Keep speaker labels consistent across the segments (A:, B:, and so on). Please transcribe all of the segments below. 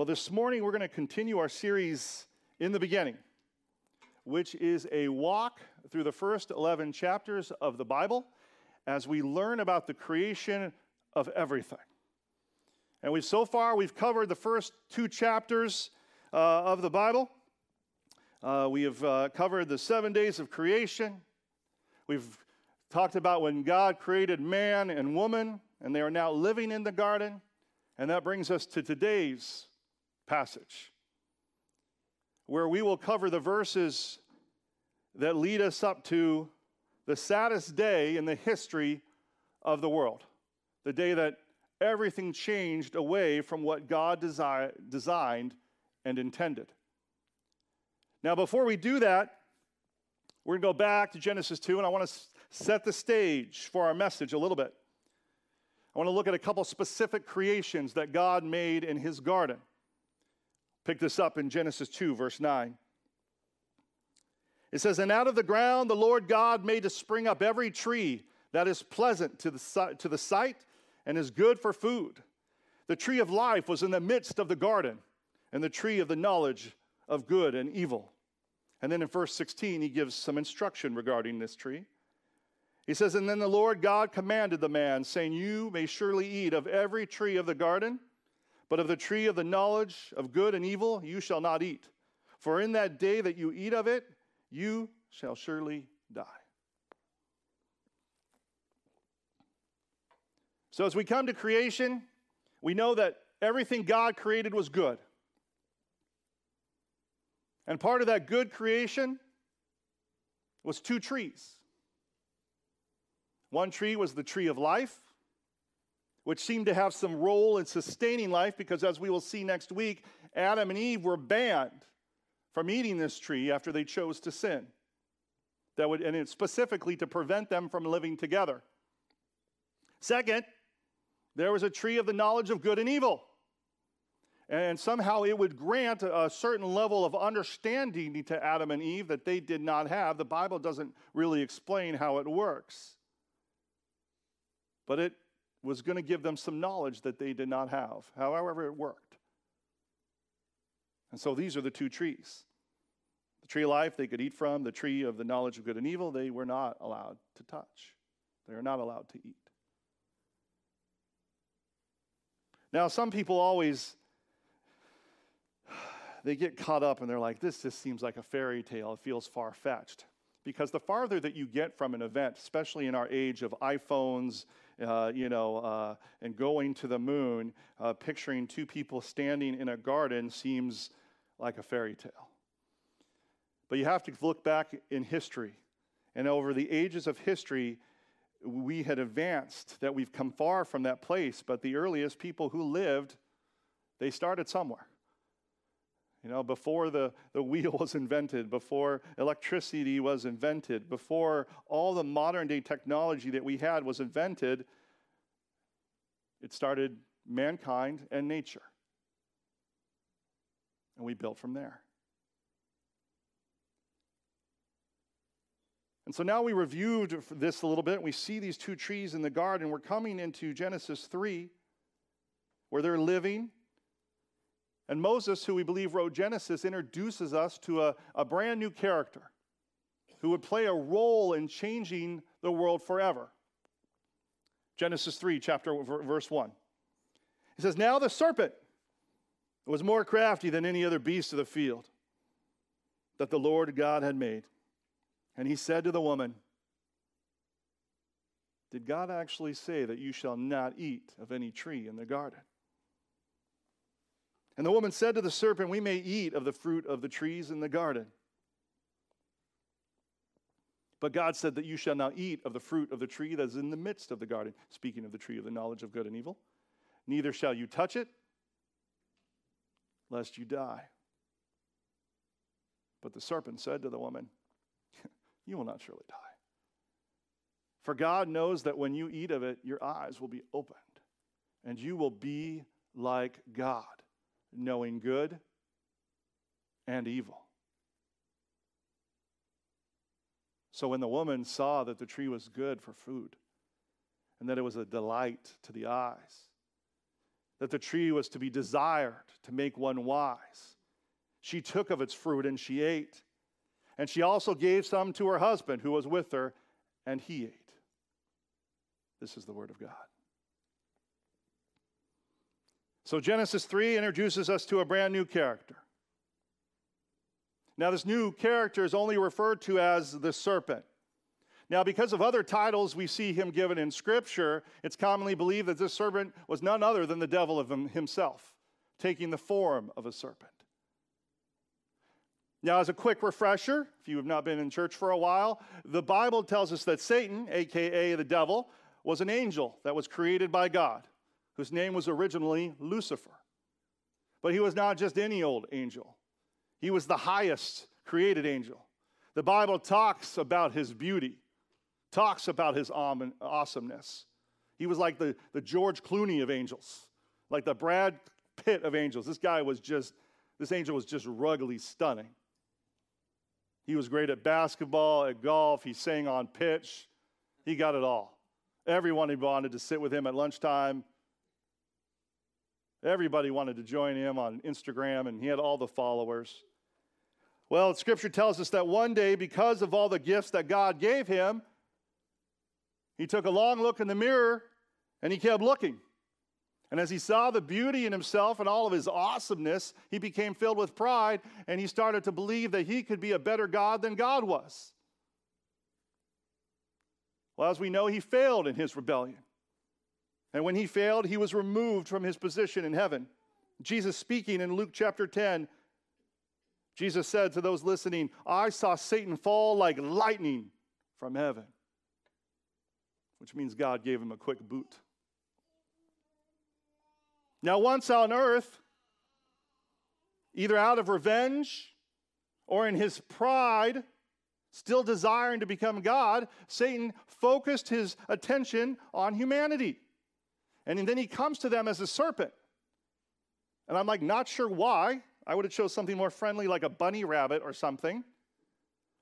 A: Well, this morning we're going to continue our series in the beginning, which is a walk through the first 11 chapters of the Bible as we learn about the creation of everything. And we've so far we've covered the first two chapters uh, of the Bible. Uh, we have uh, covered the seven days of creation. We've talked about when God created man and woman, and they are now living in the garden. And that brings us to today's passage, where we will cover the verses that lead us up to the saddest day in the history of the world, the day that everything changed away from what God desi- designed and intended. Now, before we do that, we're going to go back to Genesis 2, and I want to set the stage for our message a little bit. I want to look at a couple specific creations that God made in his garden. Pick this up in Genesis 2, verse 9. It says, And out of the ground the Lord God made to spring up every tree that is pleasant to the, to the sight and is good for food. The tree of life was in the midst of the garden, and the tree of the knowledge of good and evil. And then in verse 16, he gives some instruction regarding this tree. He says, And then the Lord God commanded the man, saying, You may surely eat of every tree of the garden, but of the tree of the knowledge of good and evil you shall not eat. For in that day that you eat of it, you shall surely die. So, as we come to creation, we know that everything God created was good. And part of that good creation was two trees. One tree was the tree of life, which seemed to have some role in sustaining life because, as we will see next week, Adam and Eve were banned from eating this tree after they chose to sin. That would, and it's specifically to prevent them from living together. Second, there was a tree of the knowledge of good and evil. And somehow it would grant a certain level of understanding to Adam and Eve that they did not have. The Bible doesn't really explain how it works. But it was going to give them some knowledge that they did not have, however, it worked. And so these are the two trees. The tree of life they could eat from, the tree of the knowledge of good and evil they were not allowed to touch. They are not allowed to eat. Now, some people always they get caught up and they're like, this just seems like a fairy tale. It feels far fetched. Because the farther that you get from an event, especially in our age of iPhones, uh, you know, uh, and going to the moon, uh, picturing two people standing in a garden seems like a fairy tale. But you have to look back in history. And over the ages of history, we had advanced, that we've come far from that place. But the earliest people who lived, they started somewhere. You know, before the, the wheel was invented, before electricity was invented, before all the modern day technology that we had was invented, it started mankind and nature. And we built from there. And so now we reviewed this a little bit. We see these two trees in the garden. We're coming into Genesis 3, where they're living and Moses, who we believe wrote Genesis, introduces us to a, a brand new character who would play a role in changing the world forever. Genesis 3, chapter verse 1. He says, Now the serpent was more crafty than any other beast of the field that the Lord God had made. And he said to the woman, Did God actually say that you shall not eat of any tree in the garden? And the woman said to the serpent, We may eat of the fruit of the trees in the garden. But God said that you shall not eat of the fruit of the tree that is in the midst of the garden, speaking of the tree of the knowledge of good and evil. Neither shall you touch it, lest you die. But the serpent said to the woman, You will not surely die. For God knows that when you eat of it, your eyes will be opened, and you will be like God knowing good and evil. So when the woman saw that the tree was good for food and that it was a delight to the eyes, that the tree was to be desired to make one wise. She took of its fruit and she ate. And she also gave some to her husband who was with her, and he ate. This is the word of God. So Genesis 3 introduces us to a brand new character. Now, this new character is only referred to as the serpent. Now, because of other titles we see him given in Scripture, it's commonly believed that this serpent was none other than the devil of him, himself, taking the form of a serpent. Now, as a quick refresher, if you have not been in church for a while, the Bible tells us that Satan, aka the devil, was an angel that was created by God, whose name was originally Lucifer. But he was not just any old angel. He was the highest created angel. The Bible talks about his beauty, talks about his awesomeness. He was like the, the George Clooney of angels, like the Brad Pitt of angels. This guy was just, this angel was just ruggedly stunning. He was great at basketball, at golf, he sang on pitch, he got it all. Everyone he wanted to sit with him at lunchtime. Everybody wanted to join him on Instagram, and he had all the followers. Well, scripture tells us that one day, because of all the gifts that God gave him, he took a long look in the mirror and he kept looking. And as he saw the beauty in himself and all of his awesomeness, he became filled with pride and he started to believe that he could be a better God than God was. Well, as we know, he failed in his rebellion. And when he failed, he was removed from his position in heaven. Jesus speaking in Luke chapter 10 Jesus said to those listening, I saw Satan fall like lightning from heaven, which means God gave him a quick boot. Now, once on earth, either out of revenge or in his pride, still desiring to become God, Satan focused his attention on humanity. And then he comes to them as a serpent. And I'm like, not sure why. I would have chose something more friendly like a bunny rabbit or something.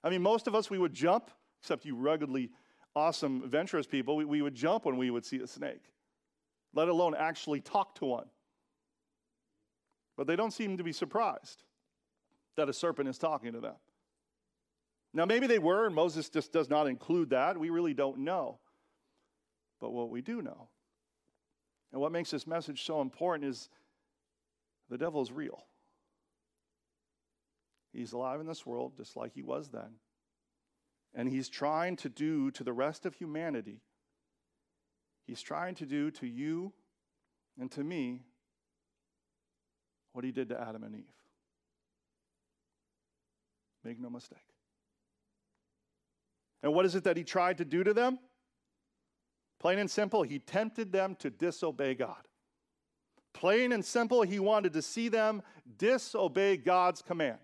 A: I mean, most of us, we would jump, except you ruggedly awesome, adventurous people, we, we would jump when we would see a snake, let alone actually talk to one. But they don't seem to be surprised that a serpent is talking to them. Now, maybe they were, and Moses just does not include that. We really don't know. But what we do know, and what makes this message so important, is the devil is real. He's alive in this world just like he was then. And he's trying to do to the rest of humanity, he's trying to do to you and to me what he did to Adam and Eve. Make no mistake. And what is it that he tried to do to them? Plain and simple, he tempted them to disobey God. Plain and simple, he wanted to see them disobey God's command.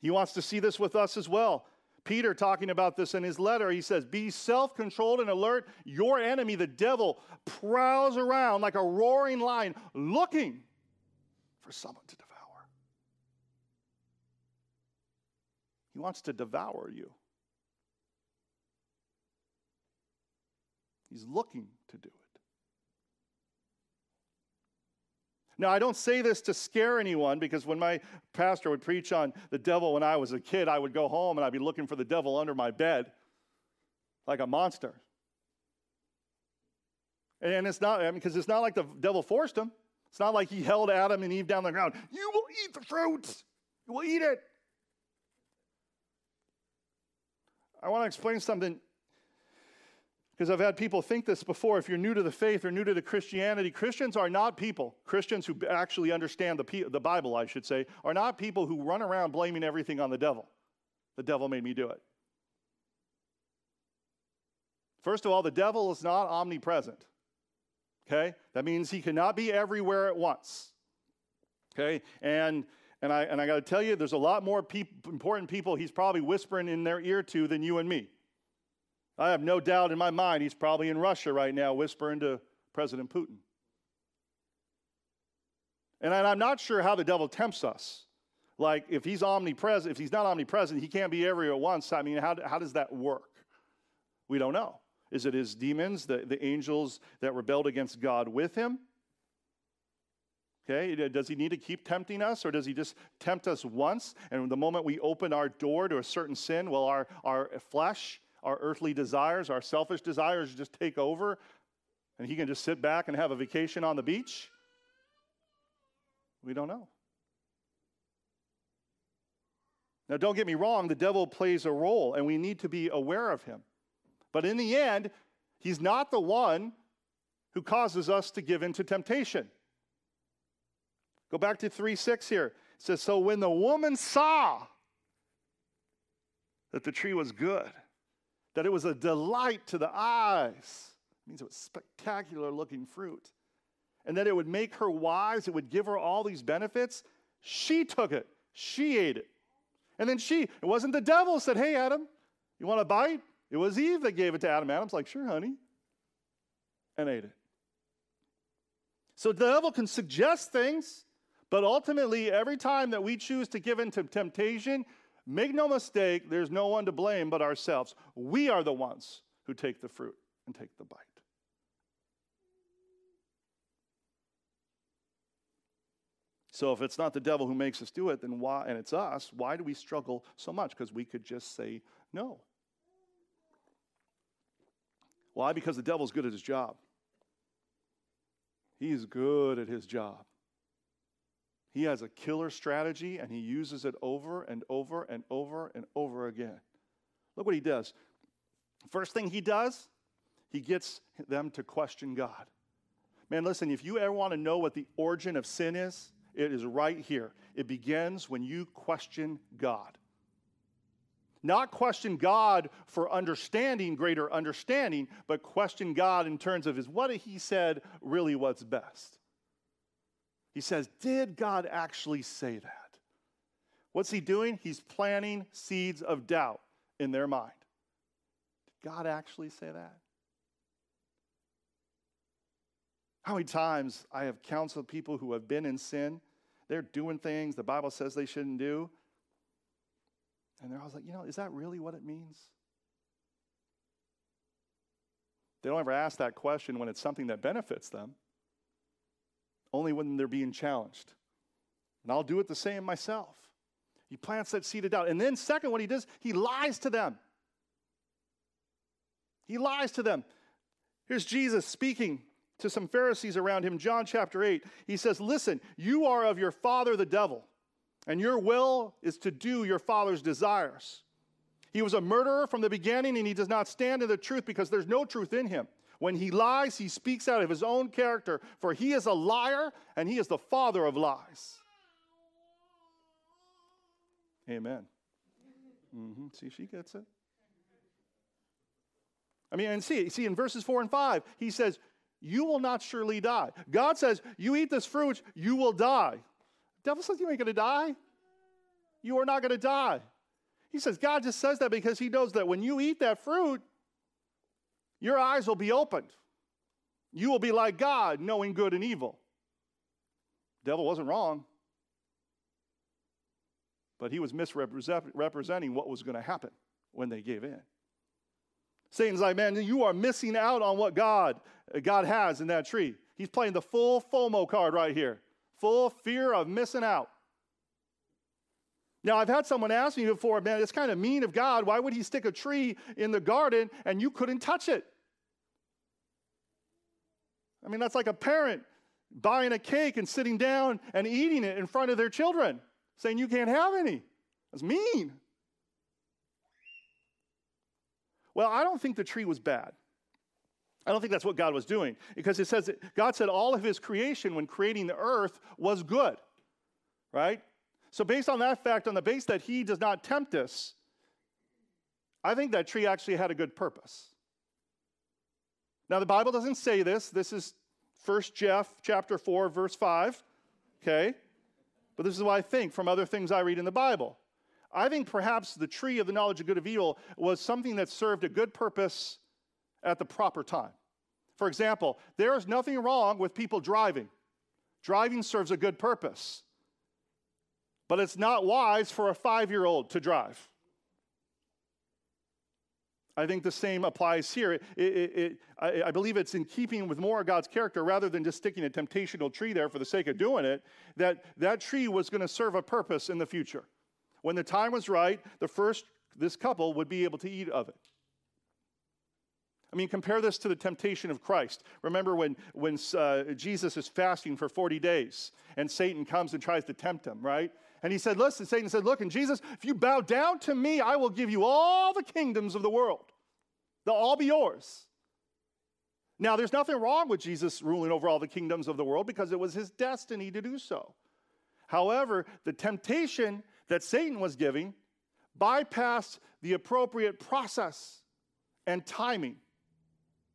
A: He wants to see this with us as well. Peter, talking about this in his letter, he says, Be self controlled and alert. Your enemy, the devil, prowls around like a roaring lion looking for someone to devour. He wants to devour you, he's looking to do it. Now, I don't say this to scare anyone because when my pastor would preach on the devil when I was a kid, I would go home and I'd be looking for the devil under my bed like a monster. And it's not, because I mean, it's not like the devil forced him. It's not like he held Adam and Eve down the ground. You will eat the fruit, you will eat it. I want to explain something because I've had people think this before. If you're new to the faith or new to the Christianity, Christians are not people, Christians who actually understand the, the Bible, I should say, are not people who run around blaming everything on the devil. The devil made me do it. First of all, the devil is not omnipresent. Okay? That means he cannot be everywhere at once. Okay? And and I, and I got to tell you, there's a lot more peop- important people he's probably whispering in their ear to than you and me. I have no doubt in my mind he's probably in Russia right now whispering to President Putin. And I'm not sure how the devil tempts us. Like, if he's omnipresent, if he's not omnipresent, he can't be everywhere at once. I mean, how, how does that work? We don't know. Is it his demons, the, the angels that rebelled against God with him? Okay, does he need to keep tempting us or does he just tempt us once? And the moment we open our door to a certain sin, well, our, our flesh, our earthly desires, our selfish desires just take over and he can just sit back and have a vacation on the beach? We don't know. Now, don't get me wrong, the devil plays a role and we need to be aware of him. But in the end, he's not the one who causes us to give in to temptation. Go back to 3 6 here. It says, So when the woman saw that the tree was good, that it was a delight to the eyes, it means it was spectacular looking fruit, and that it would make her wise, it would give her all these benefits, she took it. She ate it. And then she, it wasn't the devil said, Hey, Adam, you want a bite? It was Eve that gave it to Adam. Adam's like, Sure, honey, and ate it. So the devil can suggest things but ultimately, every time that we choose to give in to temptation, make no mistake, there's no one to blame but ourselves. We are the ones who take the fruit and take the bite. So if it's not the devil who makes us do it, then why, and it's us, why do we struggle so much? Because we could just say no. Why? Because the devil's good at his job. He's good at his job. He has a killer strategy and he uses it over and over and over and over again. Look what he does. First thing he does, he gets them to question God. Man, listen, if you ever want to know what the origin of sin is, it is right here. It begins when you question God. Not question God for understanding, greater understanding, but question God in terms of is what he said really what's best. He says, Did God actually say that? What's he doing? He's planting seeds of doubt in their mind. Did God actually say that? How many times I have counseled people who have been in sin? They're doing things the Bible says they shouldn't do. And they're always like, you know, is that really what it means? They don't ever ask that question when it's something that benefits them only when they're being challenged. And I'll do it the same myself. He plants that seed of doubt. And then, second, what he does, he lies to them. He lies to them. Here's Jesus speaking to some Pharisees around him, John chapter 8. He says, Listen, you are of your father the devil, and your will is to do your father's desires. He was a murderer from the beginning, and he does not stand in the truth because there's no truth in him. When he lies, he speaks out of his own character, for he is a liar and he is the father of lies. Amen. Mm-hmm. See, she gets it. I mean, and see, see, in verses four and five, he says, You will not surely die. God says, You eat this fruit, you will die. The devil says, You ain't to die. You are not to die. He says, God just says that because he knows that when you eat that fruit, your eyes will be opened. You will be like God, knowing good and evil. Devil wasn't wrong, but he was misrepresenting what was going to happen when they gave in. Satan's like, man, you are missing out on what God, God has in that tree. He's playing the full FOMO card right here. Full fear of missing out. Now, I've had someone ask me before, man, it's kind of mean of God. Why would he stick a tree in the garden and you couldn't touch it? I mean, that's like a parent buying a cake and sitting down and eating it in front of their children, saying you can't have any. That's mean. Well, I don't think the tree was bad. I don't think that's what God was doing because it says that God said all of his creation when creating the earth was good, right? So, based on that fact, on the base that he does not tempt us, I think that tree actually had a good purpose. Now, the Bible doesn't say this. This is 1 Jeff chapter 4, verse 5. Okay? But this is what I think from other things I read in the Bible. I think perhaps the tree of the knowledge of good of evil was something that served a good purpose at the proper time. For example, there is nothing wrong with people driving. Driving serves a good purpose. But it's not wise for a five year old to drive. I think the same applies here. It, it, it, I, I, believe it's in keeping with more of God's character rather than just sticking a temptational tree there for the sake of doing it, that that tree was going to serve a purpose in the future. When the time was right, the first, this couple would be able to eat of it. I mean, compare this to the temptation of Christ. Remember when, when uh, Jesus is fasting for 40 days and Satan comes and tries to tempt him, right? And he said, Listen, Satan said, Look, and Jesus, if you bow down to me, I will give you all the kingdoms of the world. They'll all be yours. Now, there's nothing wrong with Jesus ruling over all the kingdoms of the world because it was his destiny to do so. However, the temptation that Satan was giving bypassed the appropriate process and timing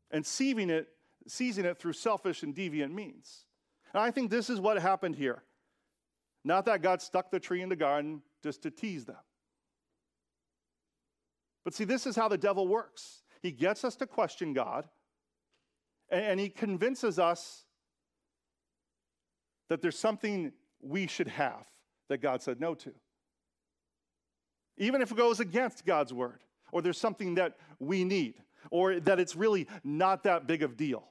A: and seizing it, seizing it through selfish and deviant means. And I think this is what happened here. Not that God stuck the tree in the garden just to tease them. But see, this is how the devil works. He gets us to question God, and he convinces us that there's something we should have that God said no to. Even if it goes against God's word, or there's something that we need, or that it's really not that big of deal.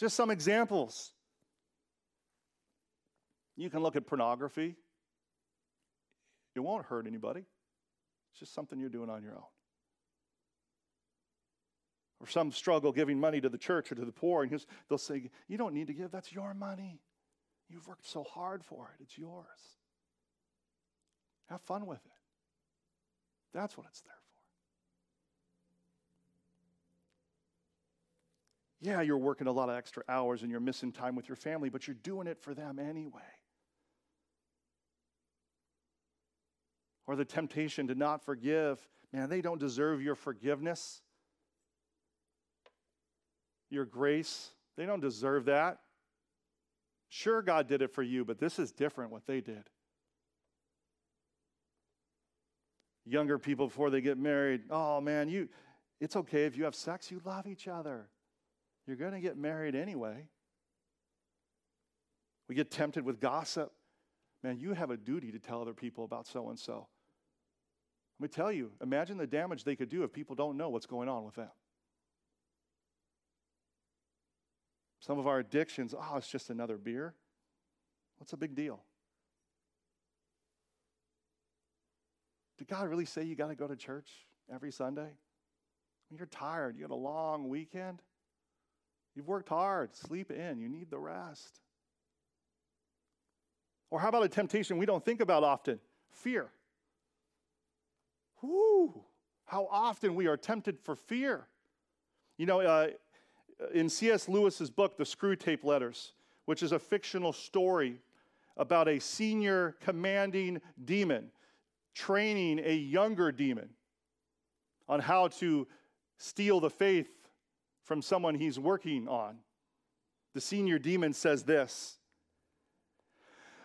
A: Just some examples. You can look at pornography. It won't hurt anybody. It's just something you're doing on your own. Or some struggle giving money to the church or to the poor, and they'll say, You don't need to give, that's your money. You've worked so hard for it, it's yours. Have fun with it. That's what it's there for. Yeah, you're working a lot of extra hours and you're missing time with your family, but you're doing it for them anyway. Or the temptation to not forgive, man, they don't deserve your forgiveness, your grace. They don't deserve that. Sure, God did it for you, but this is different what they did. Younger people before they get married, oh man, you it's okay if you have sex, you love each other. You're going to get married anyway. We get tempted with gossip. Man, you have a duty to tell other people about so and so. Let me tell you, imagine the damage they could do if people don't know what's going on with them. Some of our addictions, oh, it's just another beer. What's a big deal? Did God really say you got to go to church every Sunday? When you're tired, you had a long weekend, you've worked hard, sleep in, you need the rest. Or how about a temptation we don't think about often? Fear. Whoo, how often we are tempted for fear. You know, uh, in C.S. Lewis's book, The Screwtape Letters, which is a fictional story about a senior commanding demon training a younger demon on how to steal the faith from someone he's working on. The senior demon says this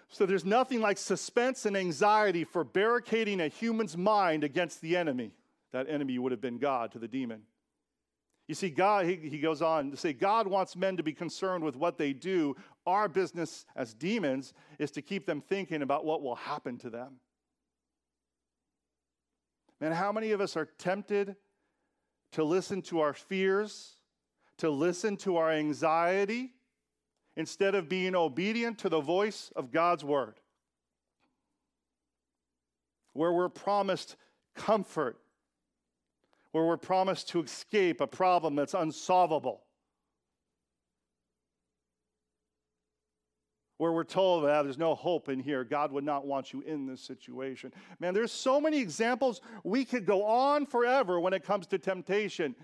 A: so there's nothing like suspense and anxiety for barricading a human's mind against the enemy. That enemy would have been God to the demon. You see, God, he, he goes on to say, God wants men to be concerned with what they do. Our business as demons is to keep them thinking about what will happen to them. Man, how many of us are tempted to listen to our fears, to listen to our anxiety, instead of being obedient to the voice of God's word. Where we're promised comfort, where we're promised to escape a problem that's unsolvable. Where we're told that ah, there's no hope in here. God would not want you in this situation. Man, there's so many examples. We could go on forever when it comes to temptation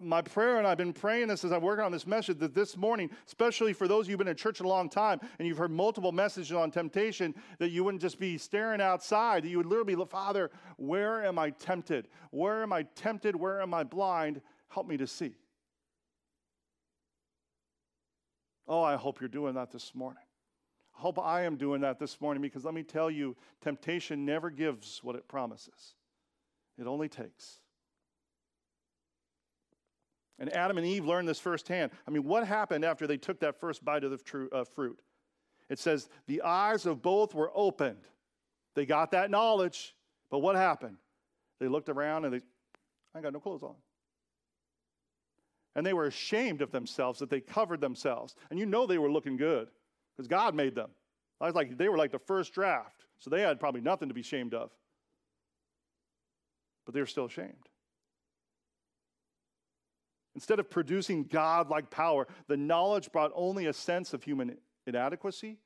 A: my prayer, and I've been praying this as I'm working on this message, that this morning, especially for those of you who've been in church a long time and you've heard multiple messages on temptation, that you wouldn't just be staring outside, that you would literally be, Father, where am I tempted? Where am I tempted? Where am I blind? Help me to see. Oh, I hope you're doing that this morning. I hope I am doing that this morning because let me tell you, temptation never gives what it promises, it only takes. And Adam and Eve learned this firsthand. I mean, what happened after they took that first bite of the uh, fruit? It says, the eyes of both were opened. They got that knowledge, but what happened? They looked around and they, I got no clothes on. And they were ashamed of themselves that they covered themselves. And you know they were looking good because God made them. I was like, they were like the first draft, so they had probably nothing to be ashamed of. But they were still ashamed. Instead of producing God like power, the knowledge brought only a sense of human inadequacy,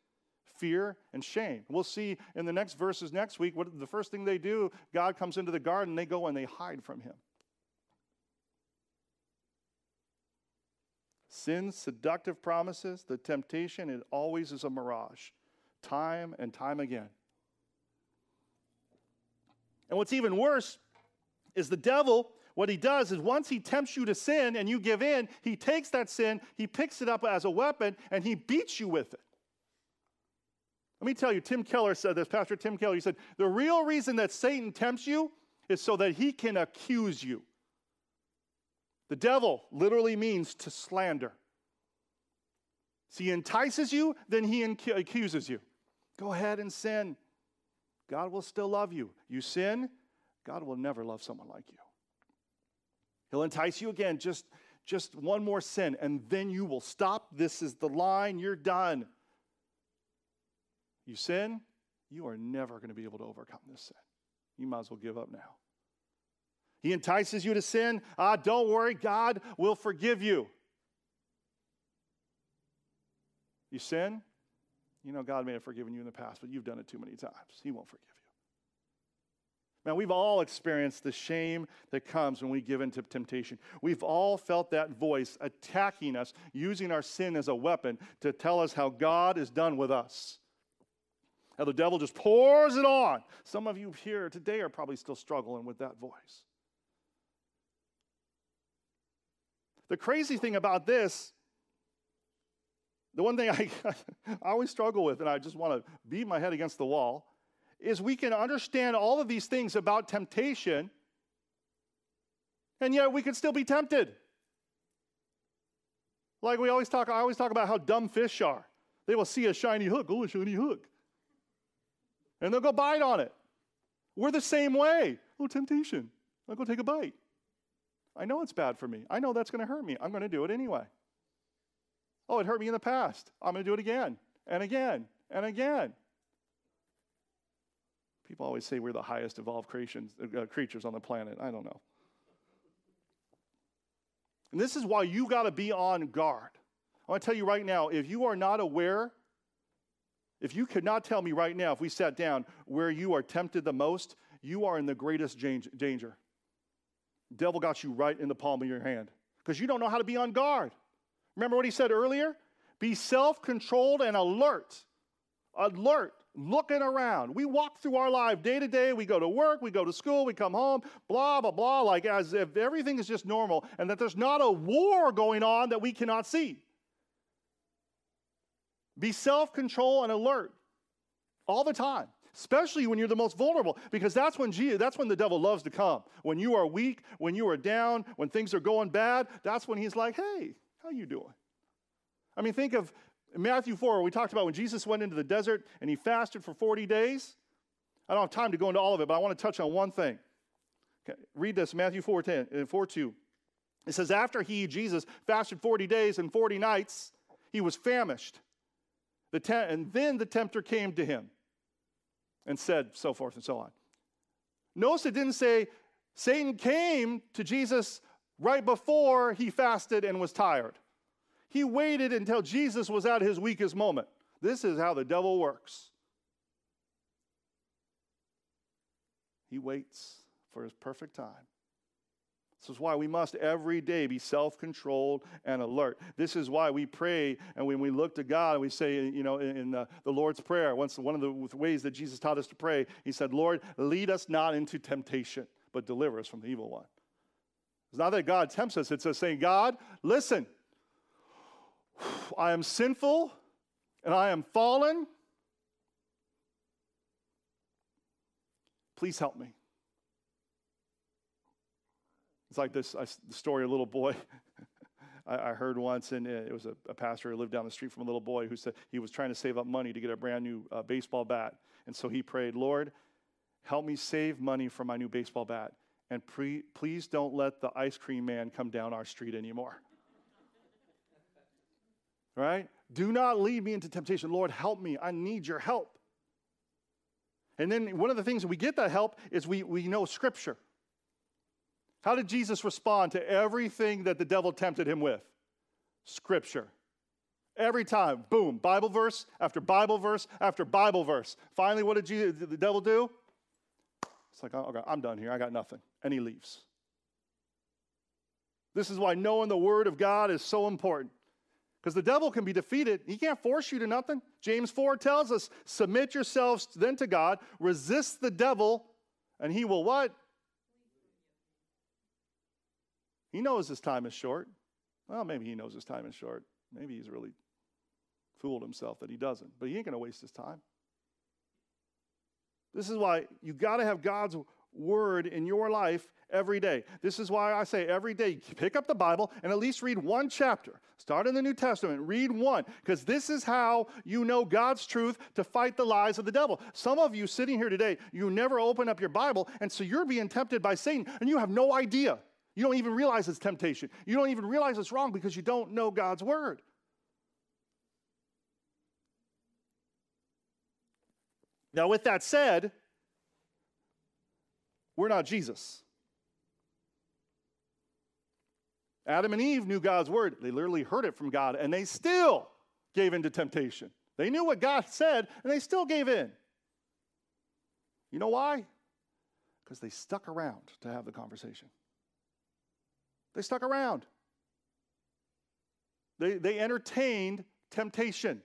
A: fear, and shame. We'll see in the next verses next week what the first thing they do, God comes into the garden, they go and they hide from him. Sin's seductive promises, the temptation, it always is a mirage, time and time again. And what's even worse is the devil, what he does is once he tempts you to sin and you give in, he takes that sin, he picks it up as a weapon, and he beats you with it. Let me tell you, Tim Keller said this, Pastor Tim Keller, he said, the real reason that Satan tempts you is so that he can accuse you. The devil literally means to slander. So he entices you, then he accuses you. Go ahead and sin. God will still love you. You sin, God will never love someone like you. He'll entice you again, just, just one more sin, and then you will stop. This is the line, you're done. You sin, you are never going to be able to overcome this sin. You might as well give up now. He entices you to sin. Ah, don't worry, God will forgive you. You sin, you know God may have forgiven you in the past, but you've done it too many times. He won't forgive you. Man, we've all experienced the shame that comes when we give in to temptation. We've all felt that voice attacking us, using our sin as a weapon to tell us how God is done with us. How the devil just pours it on. Some of you here today are probably still struggling with that voice. The crazy thing about this, the one thing I, I always struggle with, and I just want to beat my head against the wall, is we can understand all of these things about temptation, and yet we can still be tempted. Like we always talk, I always talk about how dumb fish are. They will see a shiny hook, oh, a shiny hook. And they'll go bite on it. We're the same way. Oh, temptation. I'll go take a bite. I know it's bad for me. I know that's going to hurt me. I'm going to do it anyway. Oh, it hurt me in the past. I'm going to do it again and again and again. People always say we're the highest evolved creations, uh, creatures on the planet. I don't know. And this is why you got to be on guard. I want to tell you right now if you are not aware, if you could not tell me right now, if we sat down, where you are tempted the most, you are in the greatest danger. Devil got you right in the palm of your hand because you don't know how to be on guard. Remember what he said earlier? Be self controlled and alert. Alert, looking around. We walk through our life day to day. We go to work, we go to school, we come home, blah, blah, blah, like as if everything is just normal and that there's not a war going on that we cannot see. Be self control and alert all the time especially when you're the most vulnerable, because that's when Jesus, that's when the devil loves to come. When you are weak, when you are down, when things are going bad, that's when he's like, "Hey, how you doing?" I mean, think of Matthew 4, we talked about when Jesus went into the desert and he fasted for 40 days. I don't have time to go into all of it, but I want to touch on one thing. Okay, read this, Matthew 4, 10, uh, 4 2. It says, After he, Jesus, fasted 40 days and 40 nights, he was famished. The te- and then the tempter came to him and said so forth and so on. Notice it didn't say Satan came to Jesus right before he fasted and was tired. He waited until Jesus was at his weakest moment. This is how the devil works. He waits for his perfect time. This is why we must every day be self controlled and alert. This is why we pray and when we look to God we say, you know, in, the, the Lord's Prayer, once one of the ways that Jesus taught us to pray, He said, Lord, lead us not into temptation, but deliver us from the evil one. It's not that God tempts us, it's us saying, God, listen, I am sinful and I am fallen. Please help me. It's like this I, the story of a little boy I, I, heard once, and it was a, a, pastor who lived down the street from a little boy who said he was trying to save up money to get a brand new uh, baseball bat. And so he prayed, Lord, help me save money for my new baseball bat. and pre- please don't let the ice cream man come down our street anymore. Right? Do not lead me into temptation. Lord, help me. I need your help. And then one of the things we get that help is we, we know Scripture. How did Jesus respond to everything that the devil tempted him with? Scripture. Every time, boom, Bible verse after Bible verse after Bible verse. Finally, what did Jesus, the devil do? It's like, okay, I'm done here. I got nothing. And he leaves. This is why knowing the Word of God is so important. Because the devil can be defeated. He can't force you to nothing. James 4 tells us, submit yourselves then to God, resist the devil, and he will what? He knows his time is short. Well, maybe he knows his time is short. Maybe he's really fooled himself that he doesn't, but he ain't going to waste his time. This is why you got to have God's word in your life every day. This is why I say every day pick up the Bible and at least read one chapter. Start in the New Testament, read one, because this is how you know God's truth to fight the lies of the devil. Some of you sitting here today, you never open up your Bible, and so you're being tempted by Satan, and you have no idea. You don't even realize it's temptation. You don't even realize it's wrong because you don't know God's word. Now, with that said, we're not Jesus. Adam and Eve knew God's word. They literally heard it from God, and they still gave in to temptation. They knew what God said, and they still gave in. You know why? Because they stuck around to have the conversation. They stuck around. They, they entertained temptation.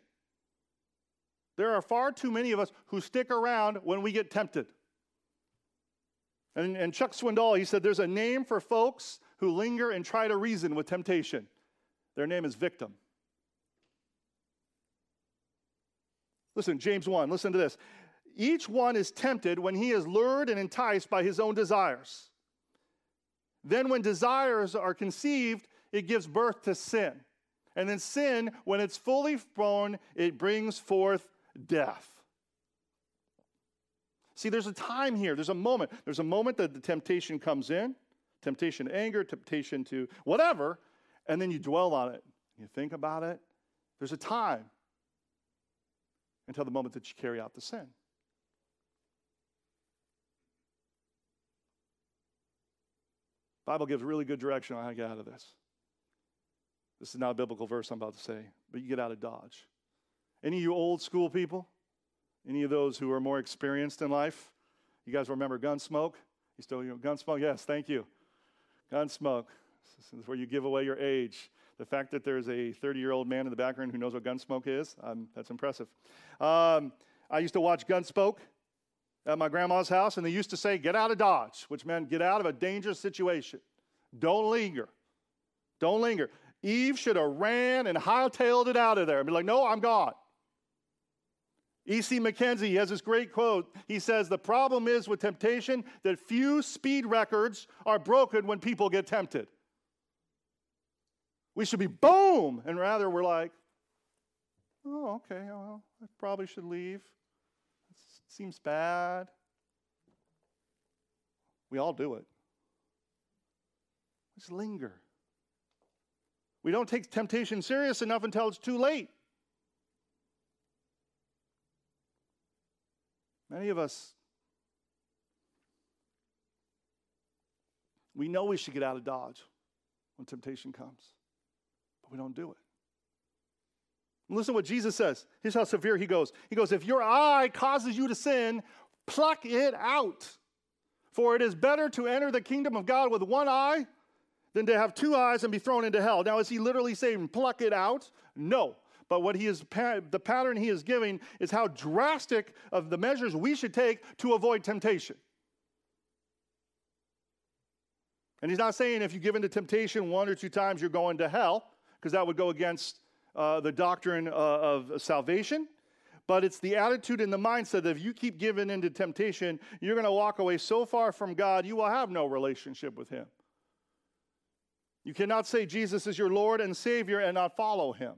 A: There are far too many of us who stick around when we get tempted. And, and Chuck Swindoll, he said, there's a name for folks who linger and try to reason with temptation. Their name is victim. Listen, James 1, listen to this. Each one is tempted when he is lured and enticed by his own desires. Then, when desires are conceived, it gives birth to sin. And then, sin, when it's fully born, it brings forth death. See, there's a time here, there's a moment. There's a moment that the temptation comes in temptation to anger, temptation to whatever, and then you dwell on it. You think about it. There's a time until the moment that you carry out the sin. Bible gives really good direction on how to get out of this. This is not a biblical verse I'm about to say, but you get out of Dodge. Any of you old school people? Any of those who are more experienced in life? You guys remember Gunsmoke? You still, know, Gunsmoke? Yes, thank you. Gunsmoke. This is where you give away your age. The fact that there's a 30 year old man in the background who knows what Gunsmoke is, um, that's impressive. Um, I used to watch Gunsmoke at my grandma's house, and they used to say, Get out of Dodge, which meant get out of a dangerous situation. Don't linger. Don't linger. Eve should have ran and hightailed it out of there and be like, No, I'm gone. E.C. McKenzie has this great quote. He says, The problem is with temptation that few speed records are broken when people get tempted. We should be boom, and rather we're like, Oh, okay, oh, well, I probably should leave. It seems bad. We all do it. Just linger. We don't take temptation serious enough until it's too late. Many of us, we know we should get out of Dodge when temptation comes, but we don't do it. Listen to what Jesus says. Here's how severe he goes. He goes, If your eye causes you to sin, pluck it out. For it is better to enter the kingdom of God with one eye than to have two eyes and be thrown into hell. Now, is he literally saying, pluck it out? No. But what he is, the pattern he is giving is how drastic of the measures we should take to avoid temptation. And he's not saying if you give in to temptation one or two times, you're going to hell, because that would go against uh, the doctrine uh, of salvation, but it's the attitude and the mindset that if you keep giving into temptation, you're going to walk away so far from God, you will have no relationship with Him. You cannot say Jesus is your Lord and Savior and not follow Him.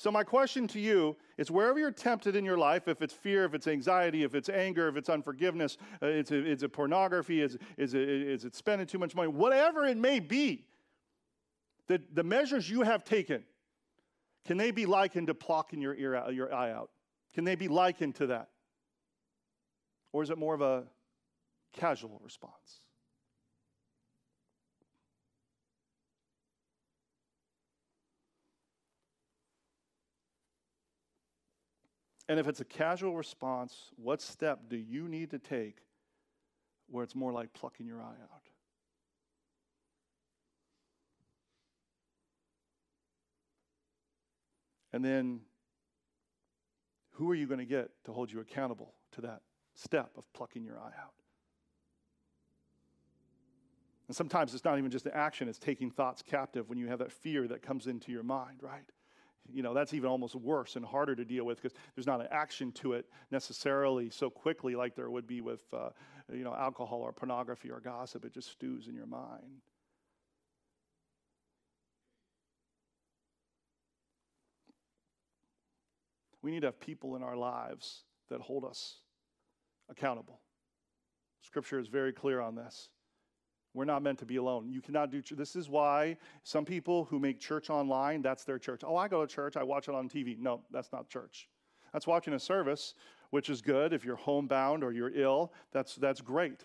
A: So, my question to you is wherever you're tempted in your life, if it's fear, if it's anxiety, if it's anger, if it's unforgiveness, uh, it's, a, it's pornography, is, is, a, is it spending too much money, whatever it may be, the, the measures you have taken, can they be likened to plucking your, ear out, your eye out? Can they be likened to that? Or is it more of a casual response? And if it's a casual response, what step do you need to take where it's more like plucking your eye out? And then, who are you going to get to hold you accountable to that step of plucking your eye out? And sometimes it's not even just an action, it's taking thoughts captive when you have that fear that comes into your mind, right? You know, that's even almost worse and harder to deal with because there's not an action to it necessarily so quickly like there would be with, uh, you know, alcohol or pornography or gossip. It just stews in your mind. We need to have people in our lives that hold us accountable. Scripture is very clear on this. We're not meant to be alone. You cannot do this is why some people who make church online, that's their church. Oh, I go to church, I watch it on TV. No, that's not church. That's watching a service, which is good if you're homebound or you're ill. That's that's great.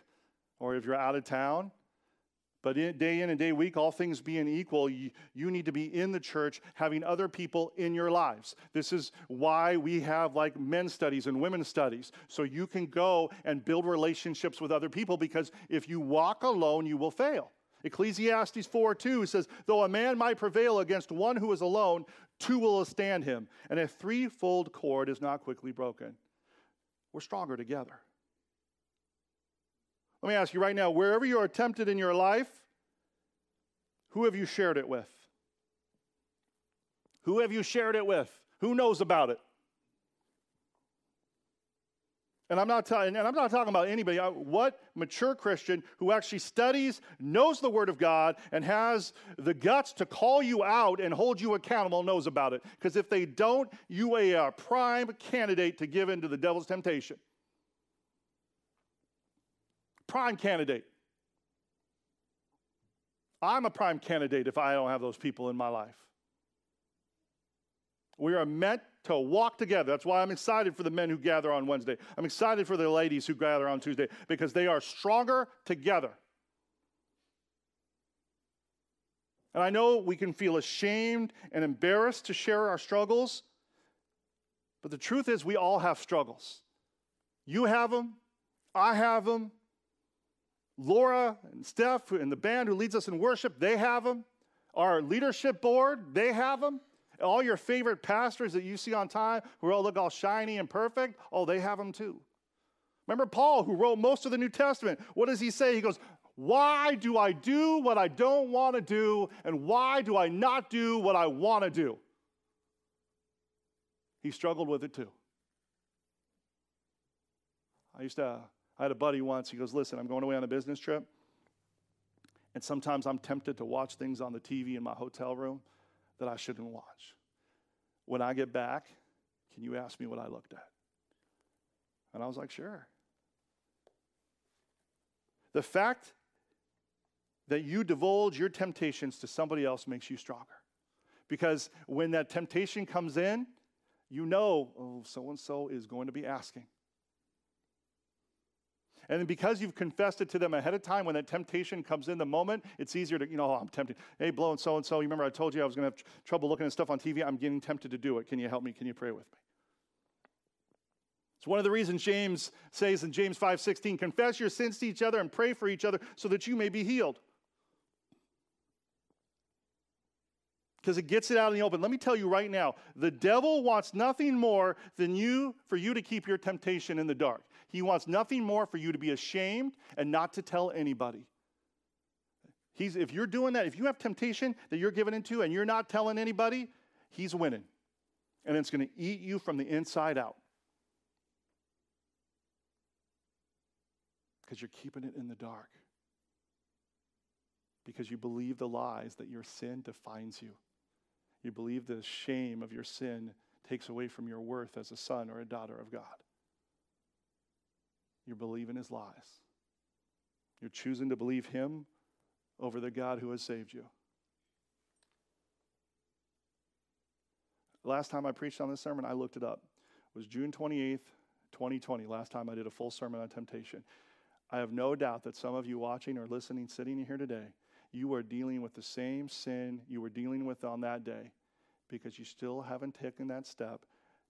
A: Or if you're out of town, but day in and day week, all things being equal, you, you need to be in the church having other people in your lives. This is why we have like men's studies and women's studies. So you can go and build relationships with other people because if you walk alone, you will fail. Ecclesiastes 4 2 says, Though a man might prevail against one who is alone, two will withstand him. And a threefold cord is not quickly broken. We're stronger together. Let me ask you right now wherever you are tempted in your life, who have you shared it with? Who have you shared it with? Who knows about it? And I'm not talking, and I'm not talking about anybody. What mature Christian who actually studies, knows the Word of God, and has the guts to call you out and hold you accountable knows about it? Because if they don't, you are a prime candidate to give in to the devil's temptation prime candidate. I'm a prime candidate if I don't have those people in my life. We are meant to walk together. That's why I'm excited for the men who gather on Wednesday. I'm excited for the ladies who gather on Tuesday because they are stronger together. And I know we can feel ashamed and embarrassed to share our struggles, but the truth is, we all have struggles. You have them, I have them, Laura and Steph and the band who leads us in worship, they have them. Our leadership board, they have them. All your favorite pastors that you see on time who all look all shiny and perfect, oh, they have them too. Remember Paul, who wrote most of the New Testament. What does he say? He goes, Why do I do what I don't want to do? And why do I not do what I want to do? He struggled with it too. I used to I had a buddy once, he goes, Listen, I'm going away on a business trip. And sometimes I'm tempted to watch things on the TV in my hotel room that I shouldn't watch. When I get back, can you ask me what I looked at? And I was like, Sure. The fact that you divulge your temptations to somebody else makes you stronger. Because when that temptation comes in, you know, oh, so and so is going to be asking. And because you've confessed it to them ahead of time, when that temptation comes in the moment, it's easier to, you know, oh, I'm tempted. Hey, blowing so and so, you remember I told you I was going to have tr- trouble looking at stuff on TV? I'm getting tempted to do it. Can you help me? Can you pray with me? It's one of the reasons James says in James 5:16, confess your sins to each other and pray for each other so that you may be healed. because it gets it out in the open. Let me tell you right now, the devil wants nothing more than you for you to keep your temptation in the dark. He wants nothing more for you to be ashamed and not to tell anybody. He's, if you're doing that, if you have temptation that you're giving into and you're not telling anybody, he's winning. And it's going to eat you from the inside out. Because you're keeping it in the dark. Because you believe the lies that your sin defines you. You believe the shame of your sin takes away from your worth as a son or a daughter of God. You're believing his lies. You're choosing to believe him over the God who has saved you. Last time I preached on this sermon, I looked it up. It was June 28th, 2020, last time I did a full sermon on temptation. I have no doubt that some of you watching or listening, sitting here today, you are dealing with the same sin you were dealing with on that day because you still haven't taken that step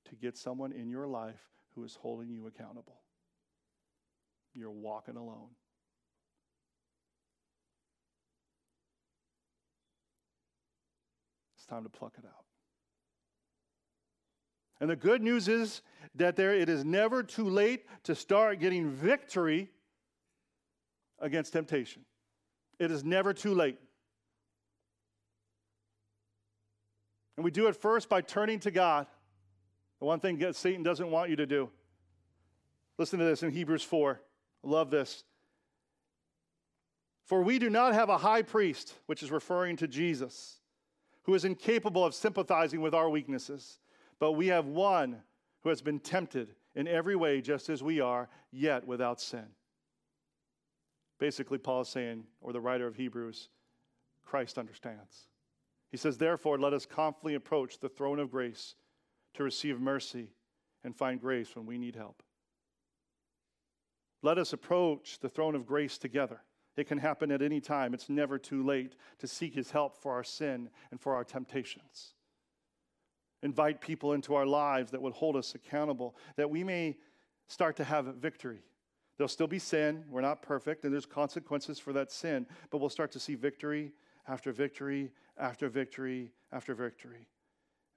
A: to get someone in your life who is holding you accountable. You're walking alone. It's time to pluck it out. And the good news is that there it is never too late to start getting victory against temptation. It is never too late. And we do it first by turning to God. The one thing that Satan doesn't want you to do. Listen to this in Hebrews 4. Love this. For we do not have a high priest, which is referring to Jesus, who is incapable of sympathizing with our weaknesses, but we have one who has been tempted in every way just as we are, yet without sin. Basically, Paul is saying, or the writer of Hebrews, Christ understands. He says, Therefore, let us confidently approach the throne of grace to receive mercy and find grace when we need help. Let us approach the throne of grace together. It can happen at any time. It's never too late to seek his help for our sin and for our temptations. Invite people into our lives that would hold us accountable, that we may start to have victory There'll still be sin. We're not perfect, and there's consequences for that sin, but we'll start to see victory after victory after victory after victory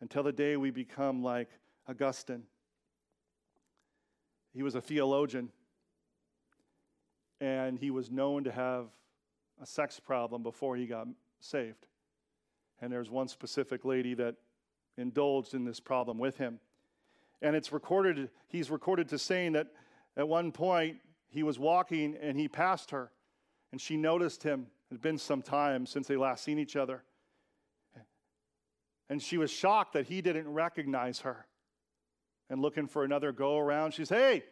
A: until the day we become like Augustine. He was a theologian, and he was known to have a sex problem before he got saved. And there's one specific lady that indulged in this problem with him. And it's recorded, he's recorded to saying that at one point he was walking and he passed her, and she noticed him. It had been some time since they last seen each other. And she was shocked that he didn't recognize her. And looking for another go around, she says, Hey,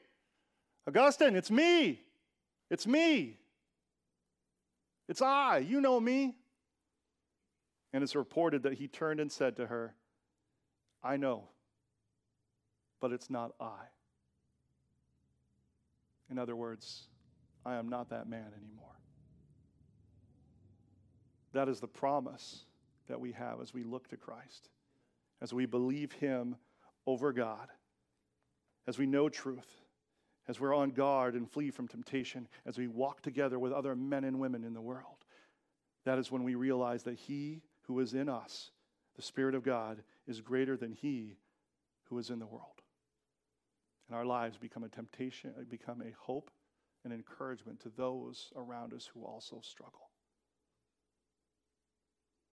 A: Augustine, it's me. It's me. It's I. You know me. And it's reported that he turned and said to her, I know, but it's not I. In other words, I am not that man anymore. That is the promise that we have as we look to Christ, as we believe Him over God, as we know truth, as we're on guard and flee from temptation, as we walk together with other men and women in the world. That is when we realize that He who is in us, the Spirit of God, is greater than He who is in the world and our lives become a temptation, become a hope and encouragement to those around us who also struggle.